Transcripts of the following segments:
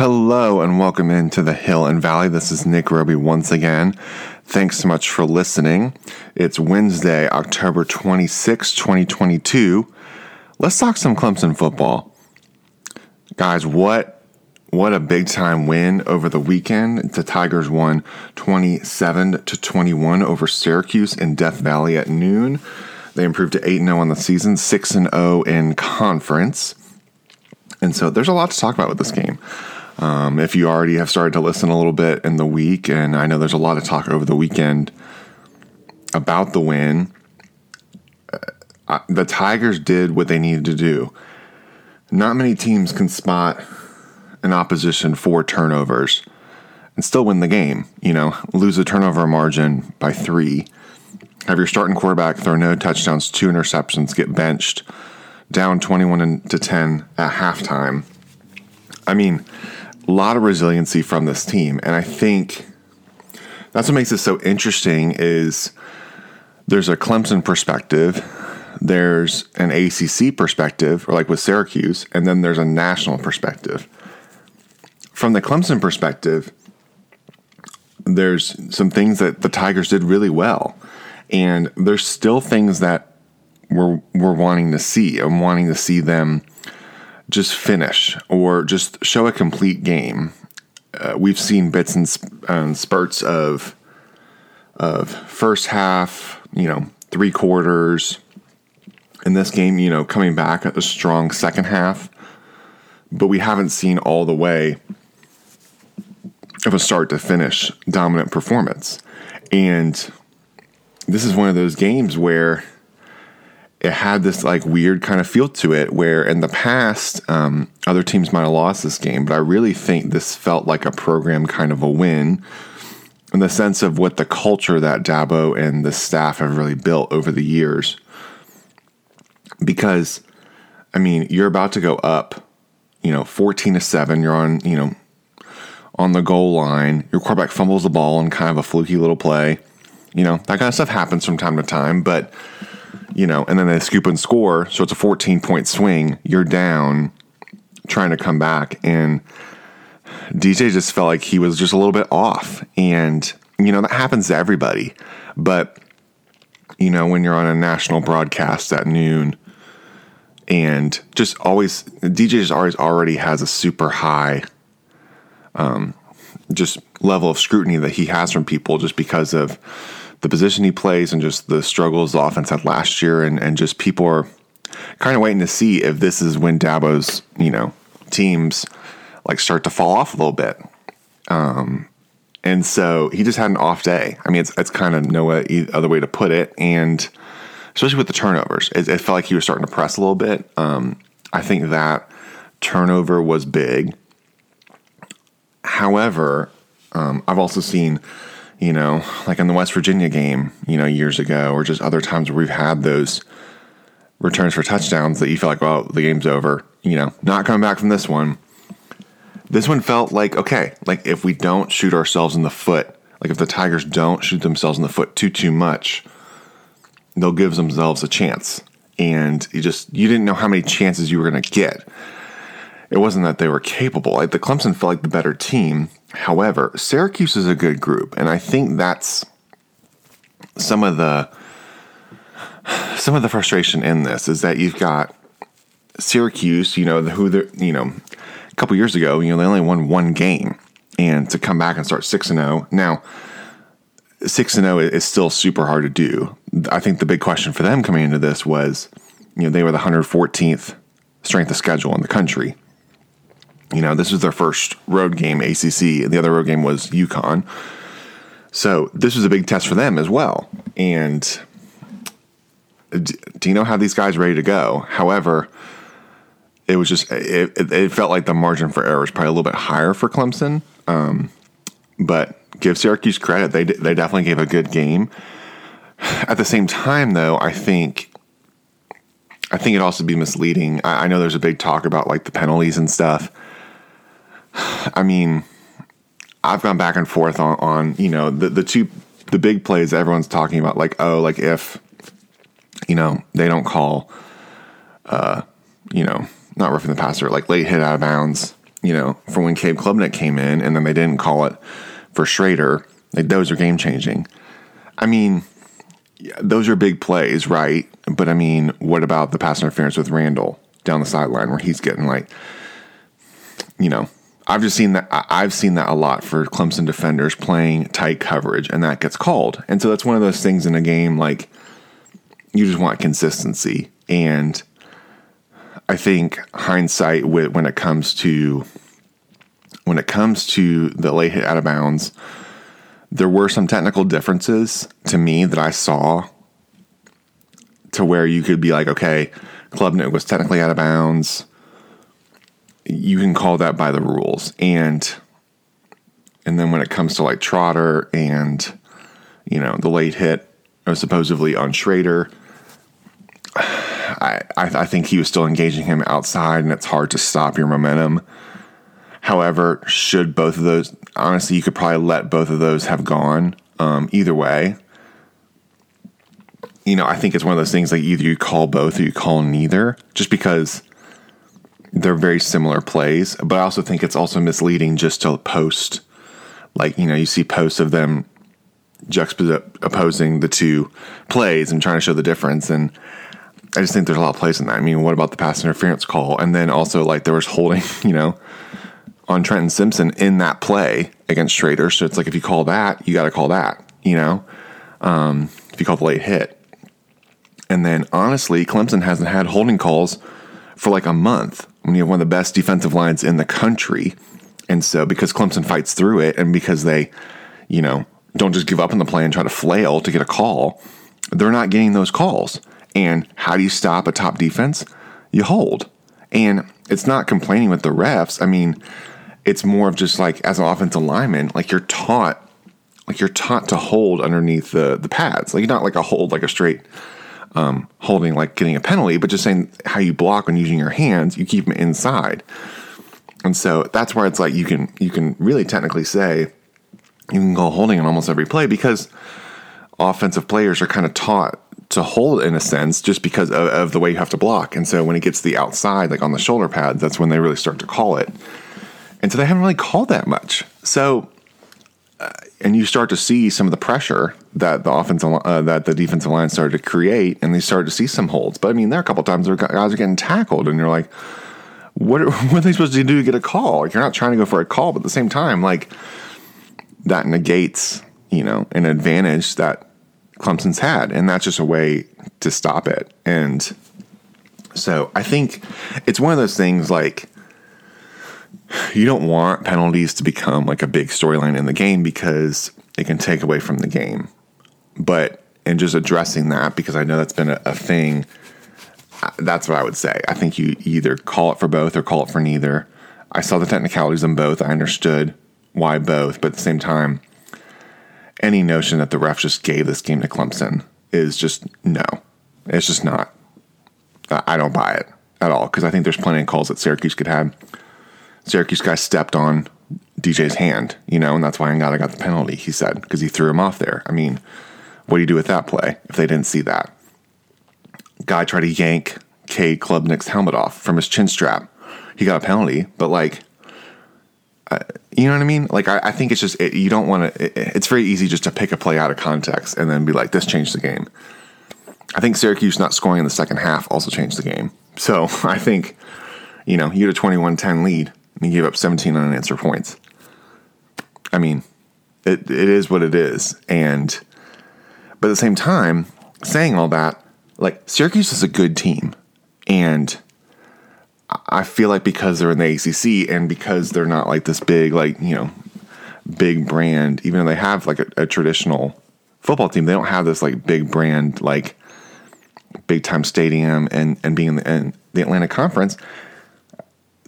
Hello and welcome into the Hill and Valley. This is Nick Roby once again. Thanks so much for listening. It's Wednesday, October 26, 2022. Let's talk some Clemson football. Guys, what what a big time win over the weekend. The Tigers won 27 to 21 over Syracuse in Death Valley at noon. They improved to 8 0 on the season, 6 0 in conference. And so there's a lot to talk about with this game. Um, if you already have started to listen a little bit in the week, and I know there's a lot of talk over the weekend about the win, uh, the Tigers did what they needed to do. Not many teams can spot an opposition for turnovers and still win the game. You know, lose a turnover margin by three, have your starting quarterback throw no touchdowns, two interceptions, get benched, down 21 to 10 at halftime. I mean, a lot of resiliency from this team. And I think that's what makes it so interesting is there's a Clemson perspective, there's an ACC perspective, or like with Syracuse, and then there's a national perspective. From the Clemson perspective, there's some things that the Tigers did really well. And there's still things that we're, we're wanting to see. I'm wanting to see them just finish or just show a complete game. Uh, we've seen bits and spurts of of first half, you know, three quarters. In this game, you know, coming back a strong second half, but we haven't seen all the way of a start to finish dominant performance. And this is one of those games where it had this like weird kind of feel to it where in the past um, other teams might have lost this game but i really think this felt like a program kind of a win in the sense of what the culture that dabo and the staff have really built over the years. Because i mean you're about to go up you know 14 to 7 you're on you know on the goal line your quarterback fumbles the ball in kind of a fluky little play you know that kind of stuff happens from time to time but you know, and then they scoop and score. So it's a 14 point swing. You're down trying to come back. And DJ just felt like he was just a little bit off. And, you know, that happens to everybody. But, you know, when you're on a national broadcast at noon and just always, DJ just always already has a super high, um, just level of scrutiny that he has from people just because of, the position he plays and just the struggles the offense had last year, and, and just people are kind of waiting to see if this is when Dabo's you know teams like start to fall off a little bit. Um, and so he just had an off day. I mean, it's it's kind of no other way to put it, and especially with the turnovers, it, it felt like he was starting to press a little bit. Um, I think that turnover was big. However, um, I've also seen you know, like in the West Virginia game, you know, years ago, or just other times where we've had those returns for touchdowns that you feel like, well, the game's over, you know, not coming back from this one. This one felt like, okay, like if we don't shoot ourselves in the foot, like if the Tigers don't shoot themselves in the foot too, too much, they'll give themselves a chance. And you just, you didn't know how many chances you were going to get. It wasn't that they were capable. Like the Clemson felt like the better team, However, Syracuse is a good group, and I think that's some of the some of the frustration in this is that you've got Syracuse, you know, who they you know, a couple years ago, you know, they only won one game, and to come back and start six and zero oh, now. Six and zero oh is still super hard to do. I think the big question for them coming into this was, you know, they were the 114th strength of schedule in the country you know, this was their first road game, ACC, and the other road game was UConn. So this was a big test for them as well. And Dino had these guys ready to go. However, it was just it, it, felt like the margin for error was probably a little bit higher for Clemson. Um, but give Syracuse credit; they they definitely gave a good game. At the same time, though, I think I think it also be misleading. I know there's a big talk about like the penalties and stuff. I mean, I've gone back and forth on, on you know the the two the big plays everyone's talking about like oh like if you know they don't call uh you know not roughing the passer like late hit out of bounds you know, for when Cade Klubnik came in and then they didn't call it for Shrader. Like, those are game changing. I mean, those are big plays, right? But I mean, what about the pass interference with Randall down the sideline where he's getting like, you know, I've just seen that. I've seen that a lot for Clemson defenders playing tight coverage, and that gets called. And so that's one of those things in a game like you just want consistency. And I think hindsight when it comes to when it comes to the late hit out of bounds, there were some technical differences to me that I saw to where you could be like, okay, Klubnik was technically out of bounds you can call that by the rules. And and then when it comes to like Trotter and you know the late hit supposedly on Shrader, I, I, I think he was still engaging him outside, and it's hard to stop your momentum. However, should both of those honestly, you could probably let both of those have gone. Um, either way, you know, I think it's one of those things like either you call both or you call neither, just because they're very similar plays, but I also think it's also misleading just to post like you know you see posts of them juxtaposing the two plays and trying to show the difference and I just think there's a lot of plays in that. I mean, what about the pass interference call? And then also like there was holding, you know, on Trenton Simpson in that play against Shrader. So it's like if you call that, you got to call that, you know, um, if you call the late hit. And then honestly, Clemson hasn't had holding calls for like a month when you have one of the best defensive lines in the country. And so because Clemson fights through it and because they, you know, don't just give up on the play and try to flail to get a call, they're not getting those calls. And how do you stop a top defense? You hold. And it's not complaining with the refs. I mean, it's more of just like as an offensive lineman, like you're taught like you're taught to hold underneath the the pads. Like you're not like a hold like a straight um, holding like getting a penalty, but just saying how you block when using your hands, you keep them inside. And so that's where it's like you can you can really technically say you can go holding on almost every play because offensive players are kind of taught to hold in a sense just because of, of, the way you have to block. And so when it gets to the outside, like on the shoulder pads, that's when they really start to call it. And so they haven't really called that much. So and you start to see some of the pressure that the offensive uh, that the defensive line started to create, and they started to see some holds. But I mean, there are a couple times where guys are getting tackled, and you're like, what are, what are they supposed to do to get a call? Like you're not trying to go for a call, but at the same time, like that negates you know an advantage that Clemson's had, and that's just a way to stop it. And so I think it's one of those things like you don't want penalties to become like a big storyline in the game because it can take away from the game. But in just addressing that, because I know that's been a, a thing, that's what I would say. I think you either call it for both or call it for neither. I saw the technicalities in both. I understood why both, but at the same time, any notion that the refs just gave this game to Clemson is just no. It's just not. I don't buy it at all because I think there's plenty of calls that Syracuse could have Syracuse guy stepped on DJ's hand, you know, and that's why Ngata got the penalty, he said, because he threw him off there. I mean, what do you do with that play if they didn't see that? Guy tried to yank K Klubnik's helmet off from his chin strap. He got a penalty, but like, uh, you know what I mean? Like, I, I think it's just, it, you don't want to, it's very easy just to pick a play out of context and then be like, this changed the game. I think Syracuse not scoring in the second half also changed the game. So I think, you know, you had a 21 10 lead and he gave up 17 unanswered points. I mean, it, it is what it is. And, but at the same time, saying all that, like Syracuse is a good team. And I feel like because they're in the ACC and because they're not like this big, like, you know, big brand, even though they have like a, a traditional football team, they don't have this like big brand, like big time stadium and, and being in the, in the Atlantic Conference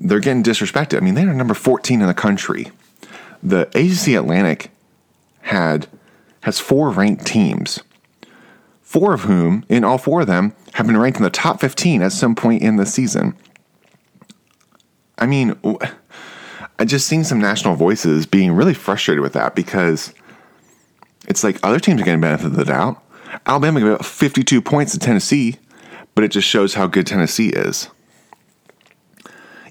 they're getting disrespected. I mean, they are number 14 in the country. The ACC Atlantic had has four ranked teams, four of whom, in all four of them, have been ranked in the top 15 at some point in the season. I mean, I just seen some national voices being really frustrated with that because it's like other teams are getting benefit of the doubt. Alabama gave up 52 points to Tennessee, but it just shows how good Tennessee is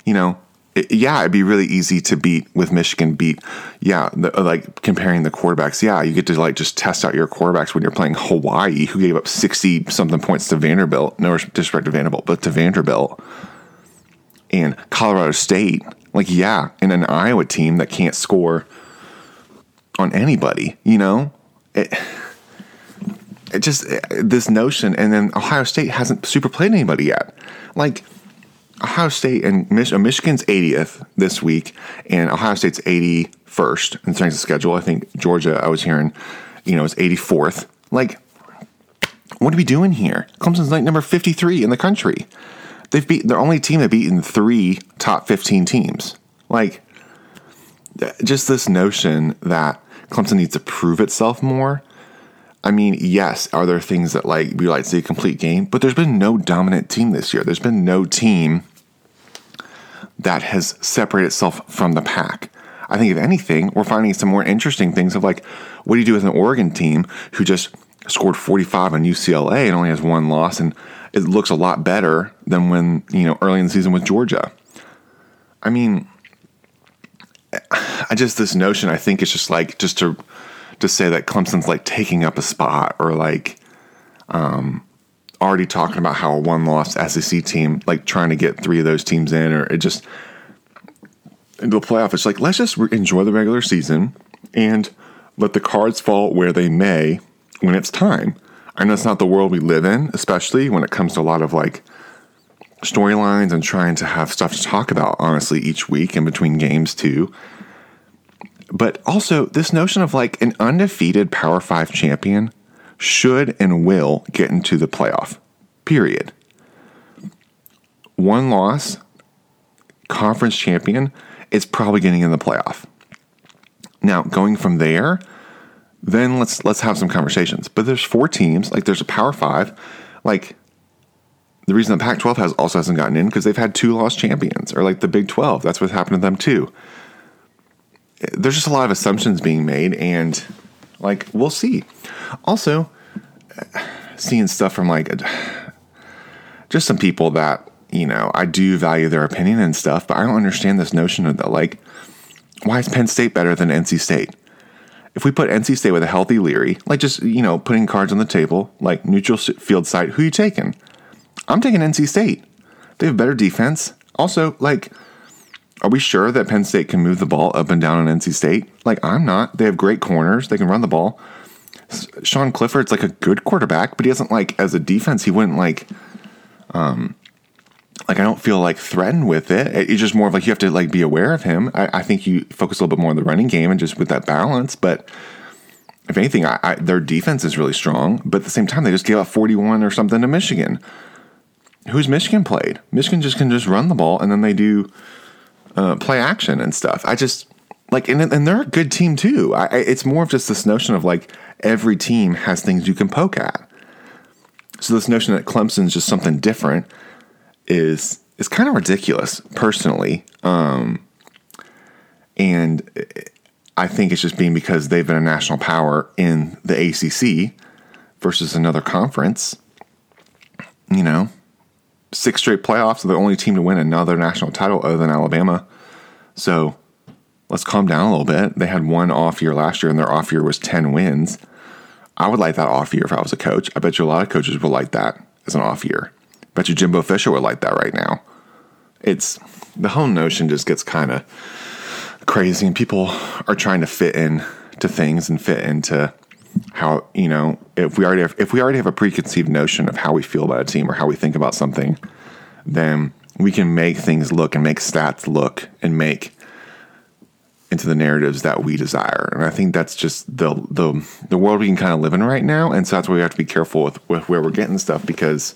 you know, it, yeah, it'd be really easy to beat with Michigan beat. Yeah, the, uh, like comparing the quarterbacks. Yeah, you get to like just test out your quarterbacks when you're playing Hawaii, who gave up sixty something points to Vanderbilt. No disrespect to Vanderbilt, but to Vanderbilt and Colorado State. Like, yeah, in an Iowa team that can't score on anybody. You know, it, it just this notion, and then Ohio State hasn't super played anybody yet. Like Ohio State and Mich- uh, Michigan's 80th this week, and Ohio State's 81st in terms of schedule. I think Georgia, I was hearing, you know, is 84th. Like, what are we doing here? Clemson's like number 53 in the country. They've beat their only team that beaten three top 15 teams. Like, just this notion that Clemson needs to prove itself more. I mean, yes, are there things that like we like to see a complete game, but there's been no dominant team this year. There's been no team that has separated itself from the pack. I think if anything, we're finding some more interesting things of like, what do you do with an Oregon team who just scored 45 on UCLA and only has one loss, and it looks a lot better than when you know early in the season with Georgia. I mean, I just this notion. I think it's just like just to to say that Clemson's like taking up a spot or like um, already talking about how a one loss SEC team like trying to get three of those teams in or it just into the playoff. It's like let's just re- enjoy the regular season and let the cards fall where they may when it's time. I know it's not the world we live in, especially when it comes to a lot of like storylines and trying to have stuff to talk about, honestly, each week in between games, too. But also, this notion of like an undefeated Power Five champion should and will get into the playoff, period. One loss, conference champion, is probably getting in the playoff. Now, going from there, then let's let's have some conversations. But there's four teams, like there's a Power Five, like the reason the Pac-12 has also hasn't gotten in because they've had two lost champions, or like the Big 12. That's what's happened to them too. There's just a lot of assumptions being made, and like we'll see. Also, seeing stuff from like just some people that you know I do value their opinion and stuff, but I don't understand this notion of that. Like, why is Penn State better than NC State? If we put NC State with a healthy Leary, like just you know putting cards on the table, like neutral field site, who you taking? I'm taking NC State. They have better defense. Also, like, are we sure that Penn State can move the ball up and down on NC State? Like, I'm not. They have great corners. They can run the ball. Sean Clifford's like a good quarterback, but he doesn't like as a defense. He wouldn't like, um, like I don't feel like threatened with it. It's just more of like you have to like be aware of him. I, I think you focus a little bit more on the running game and just with that balance. But if anything, I, I, their defense is really strong. But at the same time, they just gave up 41 or something to Michigan who's Michigan played? Michigan just can just run the ball and then they do uh, play action and stuff. I just like, and, and they're a good team too. I, it's more of just this notion of like every team has things you can poke at. So this notion that Clemson's just something different is is kind of ridiculous, personally. Um, and I think it's just being because they've been a national power in the ACC versus another conference. You know, six straight playoffs. They're the only team to win another national title other than Alabama. So let's calm down a little bit. They had one off year last year, and their off year was 10 wins. I would like that off year if I was a coach. I bet you a lot of coaches would like that as an off year. I bet you Jimbo Fisher would like that right now. It's the whole notion just gets kind of crazy, and people are trying to fit in to things and fit into how you know if we already have, if we already have a preconceived notion of how we feel about a team or how we think about something, then we can make things look and make stats look and make into the narratives that we desire. And I think that's just the the the world we can kind of live in right now. And so that's why we have to be careful with, with where we're getting stuff because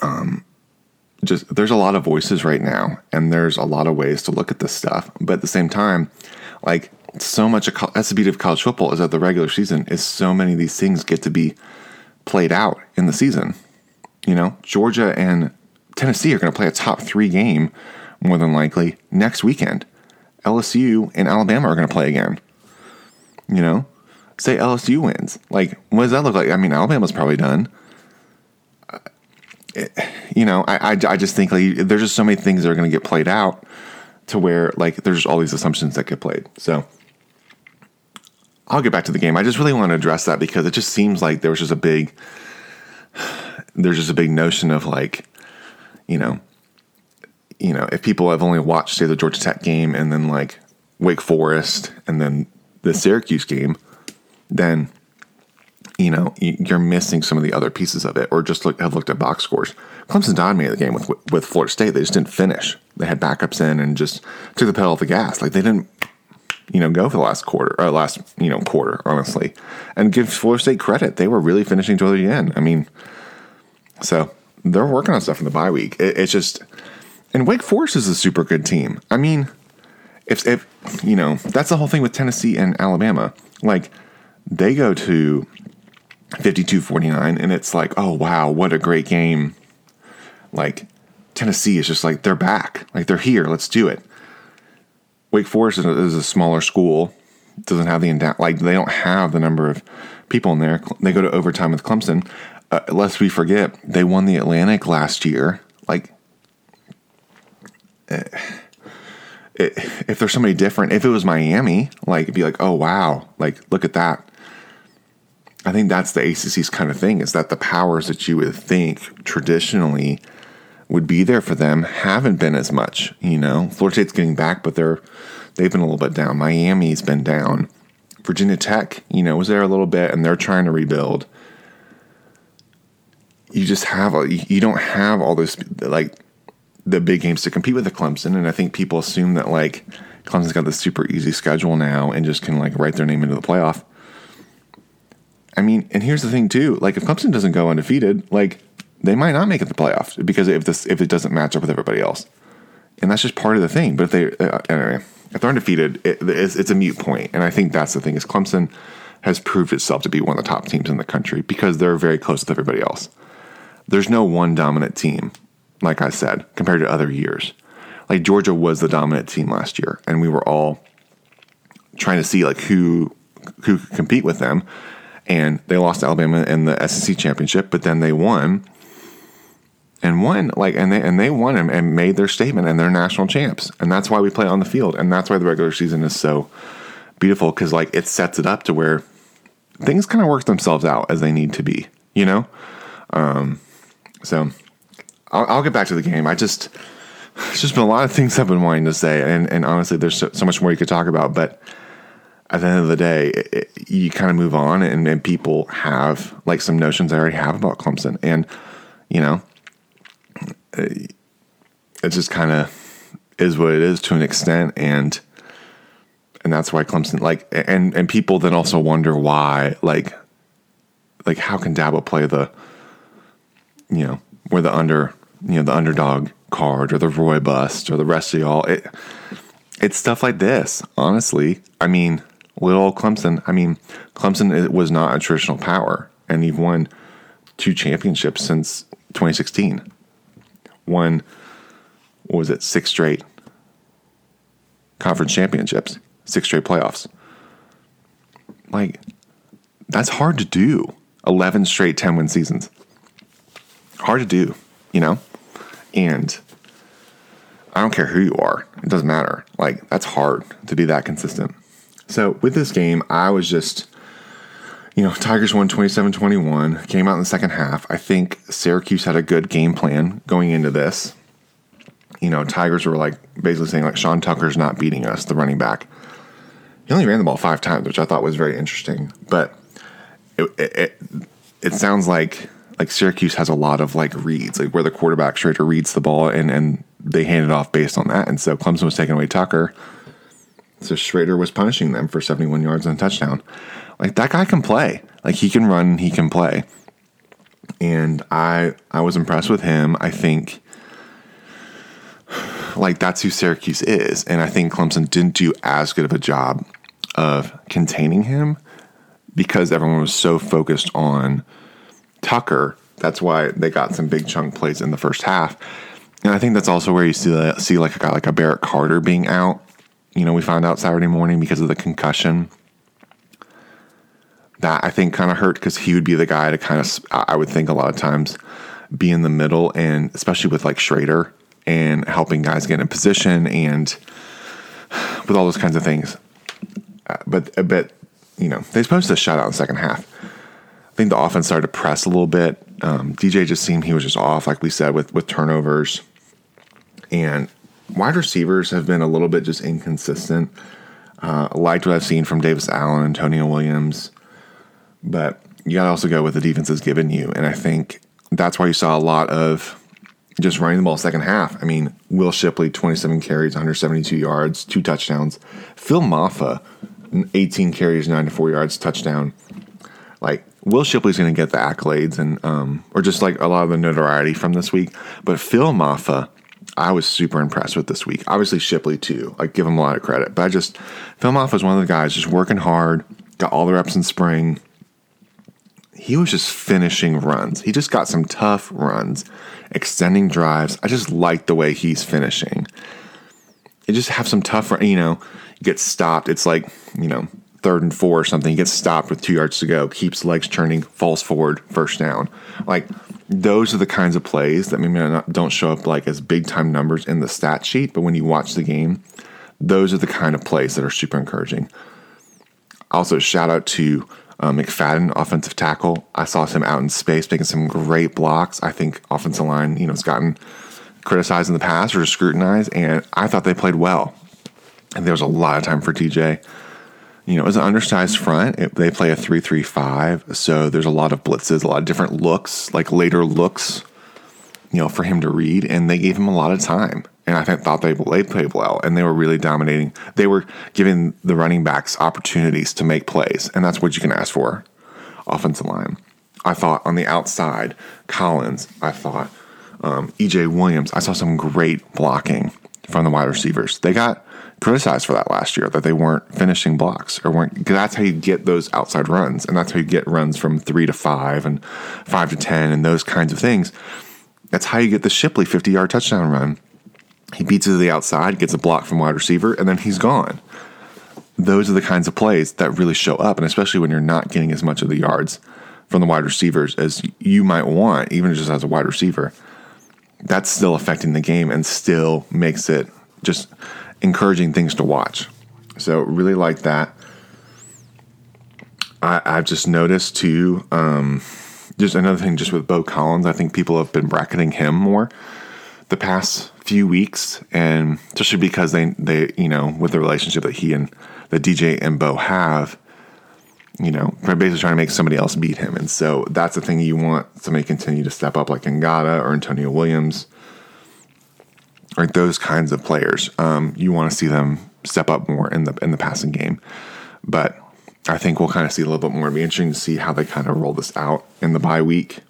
um just there's a lot of voices right now and there's a lot of ways to look at this stuff. But at the same time, like so much of that's the beauty of college football is that the regular season is so many of these things get to be played out in the season. You know, Georgia and Tennessee are going to play a top three game more than likely next weekend. LSU and Alabama are going to play again. You know, say LSU wins. Like, what does that look like? I mean, Alabama's probably done. Uh, you know, I, I, I just think like there's just so many things that are going to get played out to where like there's all these assumptions that get played. So I'll get back to the game. I just really want to address that because it just seems like there was just a big, there's just a big notion of like, you know, you know, if people have only watched say the Georgia Tech game and then like Wake Forest and then the Syracuse game, then you know you're missing some of the other pieces of it, or just look, have looked at box scores. Clemson dominated the game with with Florida State. They just didn't finish. They had backups in and just took the pedal off the gas. Like they didn't, you know, go for the last quarter or last you know quarter, honestly. And give Florida State credit; they were really finishing to the end. I mean, so they're working on stuff in the bye week. It, it's just, and Wake Forest is a super good team. I mean, if if you know that's the whole thing with Tennessee and Alabama, like they go to 52-49 and it's like, oh wow, what a great game. Like Tennessee is just like they're back, like they're here. Let's do it. Wake Forest is a, smaller school, doesn't have the like they don't have the number of people in there. They go to overtime with Clemson. Uh, lest we forget, they won the Atlantic last year. Like, eh, if there's somebody different, if it was Miami, like it'd be like, oh wow, like look at that. I think that's the ACC's kind of thing is that the powers that you would think traditionally would be there for them haven't been as much. You know, Florida State's getting back, but they're they've been a little bit down. Miami's been down. Virginia Tech, you know, was there a little bit, and they're trying to rebuild. You just have a, you don't have all those like the big games to compete with the Clemson, and I think people assume that like Clemson's got this super easy schedule now and just can like write their name into the playoff. I mean, and here's the thing too: like if Clemson doesn't go undefeated, like they might not make it the playoffs because if this if it doesn't match up with everybody else, and that's just part of the thing. But if they uh, anyway, if they're undefeated, it, it's, it's a mute point. and I think that's the thing is Clemson has proved itself to be one of the top teams in the country because they're very close with everybody else. There's no one dominant team, like I said, compared to other years. Like Georgia was the dominant team last year, and we were all trying to see like who who could compete with them and they lost Alabama in the SEC championship, but then they won and won like and they and they won and, and made their statement and they're national champs. And that's why we play on the field. And that's why the regular season is so beautiful because like it sets it up to where things kind of work themselves out as they need to be you know? Um, so I'll, I'll, get back to the game. I just it's just been a lot of things i've been wanting to say and, and honestly there's so, so much more you could talk about but at the end of the day, it, it, you kind of move on, and, and, people have like some notions I already have about Clemson, and you know, it, just kind of is what it is to an extent, and and that's why Clemson like, and and people then also wonder why, like, like how can Dabo play the, you know, where the under, you know, the underdog card or the Roy bust or the rest of y'all. It, it's stuff like this, honestly. I mean, little Clemson. I mean, Clemson was not a traditional power, and you've won two championships since 2016. Won, what was it, six straight conference championships, six straight playoffs. Like, that's hard to do. 11 straight 10 win seasons. Hard to do, you know? And I don't care who you are, it doesn't matter. Like, that's hard to be that consistent. So with this game, I was just, you know, Tigers won 27 21, came out in the second half. I think Syracuse had a good game plan going into this. You know, Tigers were like basically saying, like, Sean Tucker's not beating us, the running back. He only ran the ball five times, which I thought was very interesting. But it, it, it sounds like like Syracuse has a lot of like reads, like where the quarterback straight reads the ball and and they hand it off based on that. And so Clemson was taking away Tucker. So Shrader was punishing them for 71 yards and a touchdown. Like that guy can play. Like he can run, he can play. And I I was impressed with him. I think like that's who Syracuse is. And I think Clemson didn't do as good of a job of containing him because everyone was so focused on Tucker. That's why they got some big chunk plays in the first half. And I think that's also where you see, see like a guy like a Barrett Carter being out you know, we found out Saturday morning because of the concussion. That I think kind of hurt because he would be the guy to kind of, I would think a lot of times, be in the middle and especially with like Shrader and helping guys get in position and with all those kinds of things. Uh, but but you know they supposed to shut out in the second half. I think the offense started to press a little bit. Um, DJ just seemed he was just off, like we said, with with turnovers, and wide receivers have been a little bit just inconsistent. Uh, liked what I've seen from Davis Allen, and Antonio Williams, but you got to also go with the defense has given you, and I think that's why you saw a lot of just running the ball second half. I mean, Will Shipley, 27 carries, 172 yards, two touchdowns. Phil Mafah, 18 carries, 94 yards, touchdown. Like, Will Shipley's going to get the accolades and, um, or just like a lot of the notoriety from this week. But Phil Mafah, I was super impressed with this week. Obviously, Shipley too. Like, give him a lot of credit. But I just, Phil Mafah was one of the guys just working hard, got all the reps in spring. He was just finishing runs. He just got some tough runs extending drives. I just like the way he's finishing. You just have some tough, you know, get stopped. It's like, you know, third and four or something. He gets stopped with two yards to go, keeps legs turning, falls forward, first down. Like those are the kinds of plays that maybe not, don't show up like as big time numbers in the stat sheet, but when you watch the game, those are the kind of plays that are super encouraging. Also, shout out to uh, McFadden, offensive tackle. I saw him out in space making some great blocks. I think offensive line, you know, has gotten criticized in the past or scrutinized, and I thought they played well. And there was a lot of time for DJ. You know, it was an undersized front. It, they play a three-three-five, so there's a lot of blitzes, a lot of different looks, like later looks, you know, for him to read, and they gave him a lot of time and I thought they, played well, and they were really dominating. They were giving the running backs opportunities to make plays, and that's what you can ask for. Offensive line. I thought on the outside, Collins. I thought um, EJ Williams. I saw some great blocking from the wide receivers. They got criticized for that last year that they weren't finishing blocks or weren't. That's how you get those outside runs, and that's how you get runs from three to five and five to ten and those kinds of things. That's how you get the Shipley fifty-yard touchdown run he beats it to the outside, gets a block from wide receiver, and then he's gone. Those are the kinds of plays that really show up, and especially when you're not getting as much of the yards from the wide receivers as you might want, even just as a wide receiver. That's still affecting the game and still makes it just encouraging things to watch. So, really like that. I, have just noticed too, um, just another thing, just with Beaux Collins, I think people have been bracketing him more the past few weeks, and especially because they they you know with the relationship that he and the DJ and Beaux have, you know, they're basically trying to make somebody else beat him, and so that's the thing you want somebody to continue to step up like Ngata or Antonio Williams, like those kinds of players. Um, you want to see them step up more in the in the passing game, but I think we'll kind of see a little bit more. It'll be interesting to see how they kind of roll this out in the bye week.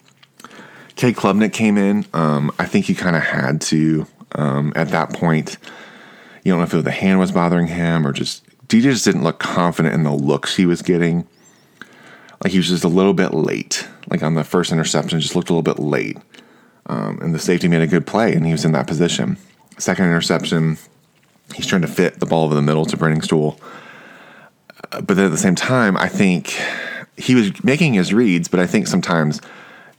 Cade Klubnik came in. Um, I think he kind of had to um, at that point. You don't know if the hand was bothering him or just DJ just didn't look confident in the looks he was getting. Like he was just a little bit late. Like on the first interception, just looked a little bit late. Um, and the safety made a good play, and he was in that position. Second interception, he's trying to fit the ball over the middle to Briningstool. Uh, but then at the same time, I think he was making his reads, but I think sometimes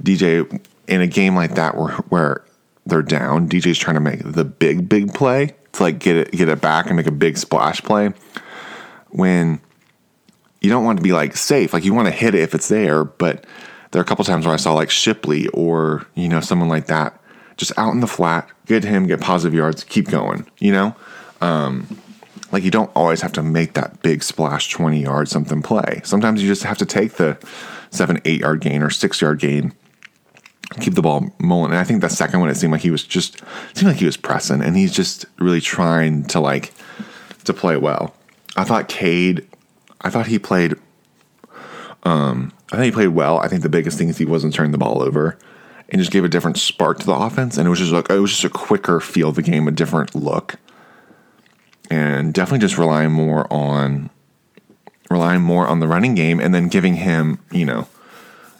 DJ in a game like that where where they're down, DJ's trying to make the big big play to like get it get it back and make a big splash play. When you don't want to be like safe, like you want to hit it if it's there, but there are a couple times where I saw like Shipley or you know someone like that just out in the flat, get him, get positive yards, keep going. You know, um, like you don't always have to make that big splash, twenty yard something play. Sometimes you just have to take the seven, eight yard gain or six yard gain keep the ball mulling. And I think the second one, it seemed like he was just seemed like he was pressing, and he's just really trying to like to play well. I thought Cade, I thought he played. Um, I think he played well. I think the biggest thing is he wasn't turning the ball over, and just gave a different spark to the offense. And it was just like it was just a quicker feel of the game, a different look, and definitely just relying more on relying more on the running game, and then giving him, you know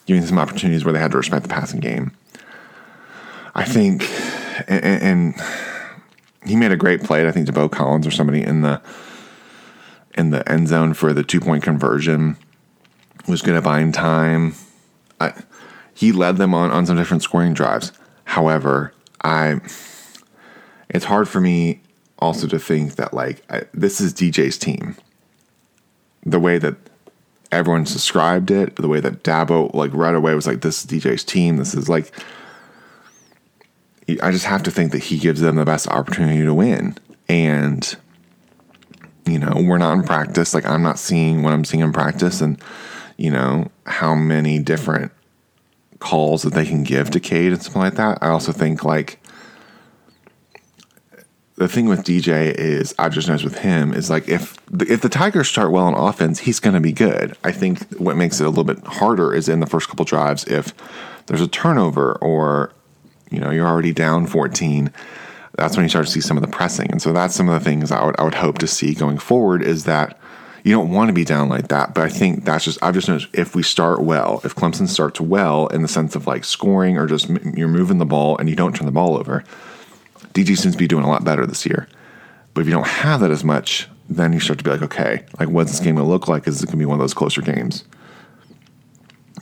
giving some opportunities where they had to respect the passing game. I think, and, and he made a great play. I think to Beaux Collins or somebody in the in the end zone for the two point conversion was good at buying time. I, he led them on on some different scoring drives. However, I it's hard for me also to think that like I, this is DJ's team. The way that everyone's described it, the way that Dabo like right away was like, "This is DJ's team. This is like." I just have to think that he gives them the best opportunity to win, and you know we're not in practice. Like I'm not seeing what I'm seeing in practice, and you know how many different calls that they can give to Cade and something like that. I also think like the thing with DJ is I've just noticed with him is like if the, if the Tigers start well on offense, he's going to be good. I think what makes it a little bit harder is in the first couple drives if there's a turnover or you know you're already down 14. That's when you start to see some of the pressing, and so that's some of the things I would I would hope to see going forward is that you don't want to be down like that. But I think that's just I've just noticed if we start well, if Clemson starts well in the sense of like scoring or just you're moving the ball and you don't turn the ball over DJ seems to be doing a lot better this year. But if you don't have that as much, then you start to be like, okay, like what's this game going to look like? Is it going to be one of those closer games?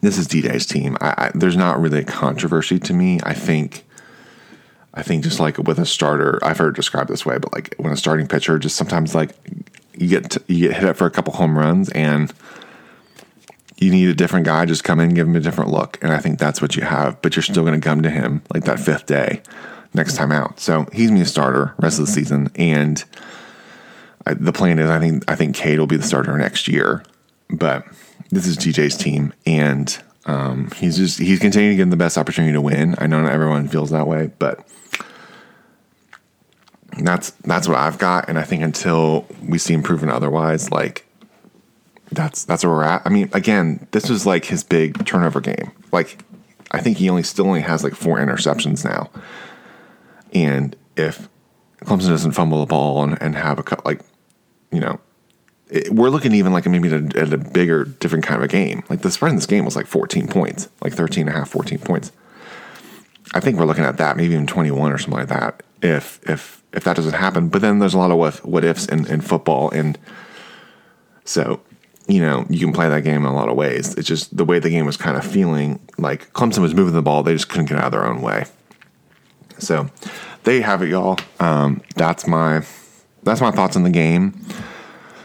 This is DJ's team. I, I, there's not really a controversy to me. I think, I think just like with a starter, I've heard described this way, but like when a starting pitcher, just sometimes like you get to, you get hit up for a couple home runs and you need a different guy. Just come in, give him a different look, and I think that's what you have. But you're still going to come to him like that fifth day next time out. So he's me a starter rest of the season, and I, the plan is I think I think Cade will be the starter next year. But this is DJ's team, and um, he's just he's continuing to get the best opportunity to win. I know not everyone feels that way, but that's that's what I've got. And I think until we see improvement otherwise, like that's that's where we're at. I mean, again, this was like his big turnover game. Like I think he only still only has like four interceptions now. And if Clemson doesn't fumble the ball and, and have a cut, like, you know, it, we're looking even like maybe at a, at a, bigger, different kind of a game. Like the spread in this game was like 14 points, like 13 and a half, 14 points. I think we're looking at that, maybe even 21 or something like that. If if if that doesn't happen, but then there's a lot of what, what ifs in, in football, and so you know you can play that game in a lot of ways. It's just the way the game was kind of feeling like Clemson was moving the ball, they just couldn't get out of their own way. So there you have it, y'all. Um, that's my that's my thoughts on the game.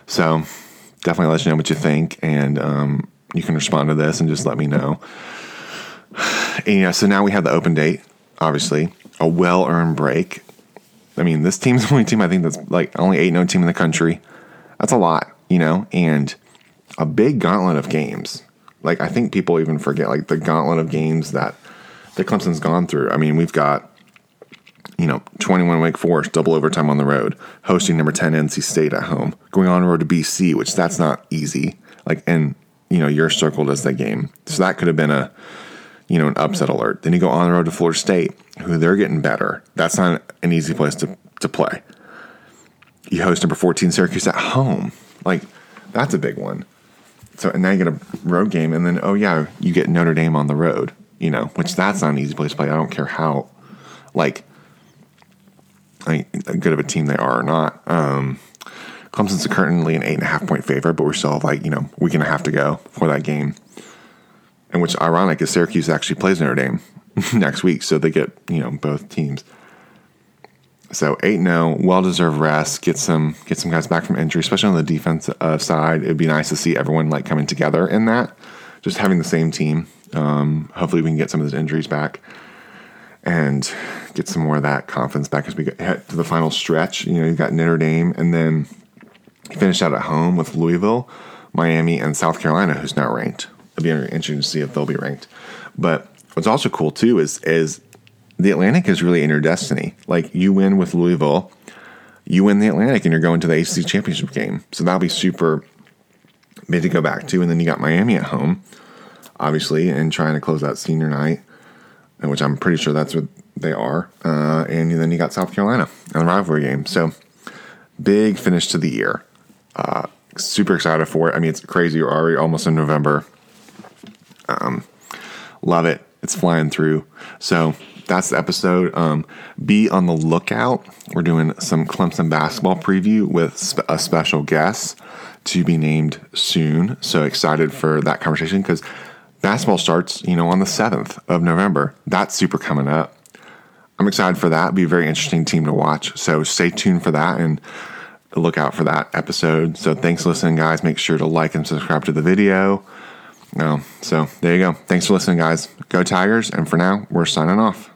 So definitely let you know what you think, and um, you can respond to this and just let me know. And, so now we have the open date. Obviously, a well earned break. I mean, this team's the only team I think that's like only eight no team in the country. That's a lot, you know, and a big gauntlet of games. Like I think people even forget like the gauntlet of games that that Clemson's gone through. I mean, we've got you know, 21 Wake Forest, double overtime on the road, hosting number 10 NC State at home, going on road to BC, which that's not easy. Like, and, you know, your circle does that game. So that could have been a, you know, an upset alert. Then you go on the road to Florida State, who they're getting better. That's not an easy place to, to play. You host number 14 Syracuse at home. Like, that's a big one. So, and now you get a road game, and then, oh, yeah, you get Notre Dame on the road, you know, which that's not an easy place to play. I don't care how, like, good of a team they are or not. Um, Clemson's currently an eight and a half point favorite, but we're still like you know week and a half to go for that game. And which ironic is Syracuse actually plays Notre Dame next week, so they get you know both teams. So eight zero, oh, well deserved rest. Get some get some guys back from injury, especially on the defense uh, side. It'd be nice to see everyone like coming together in that, just having the same team. Um, hopefully, we can get some of those injuries back and get some more of that confidence back as we get to the final stretch. You know, you got Notre Dame, and then you finish out at home with Louisville, Miami, and South Carolina, who's not ranked. It'll be interesting to see if they'll be ranked. But what's also cool too is is the Atlantic is really in your destiny. Like you win with Louisville, you win the Atlantic, and you're going to the ACC championship game. So that'll be super big to go back to. And then you got Miami at home, obviously, and trying to close out senior night which I'm pretty sure that's what they are. Uh, and then you got South Carolina in the rivalry game. So big finish to the year. Uh, super excited for it. I mean, it's crazy. We're already almost in November. Um, love it. It's flying through. So that's the episode. Um, be on the lookout. We're doing some Clemson basketball preview with a special guest to be named soon. So excited for that conversation because basketball starts, you know, on the 7th of November. That's super coming up. I'm excited for that. It'll be a very interesting team to watch. So stay tuned for that and look out for that episode. So thanks for listening, guys. Make sure to like and subscribe to the video. Um, so there you go. Thanks for listening, guys. Go Tigers. And for now, we're signing off.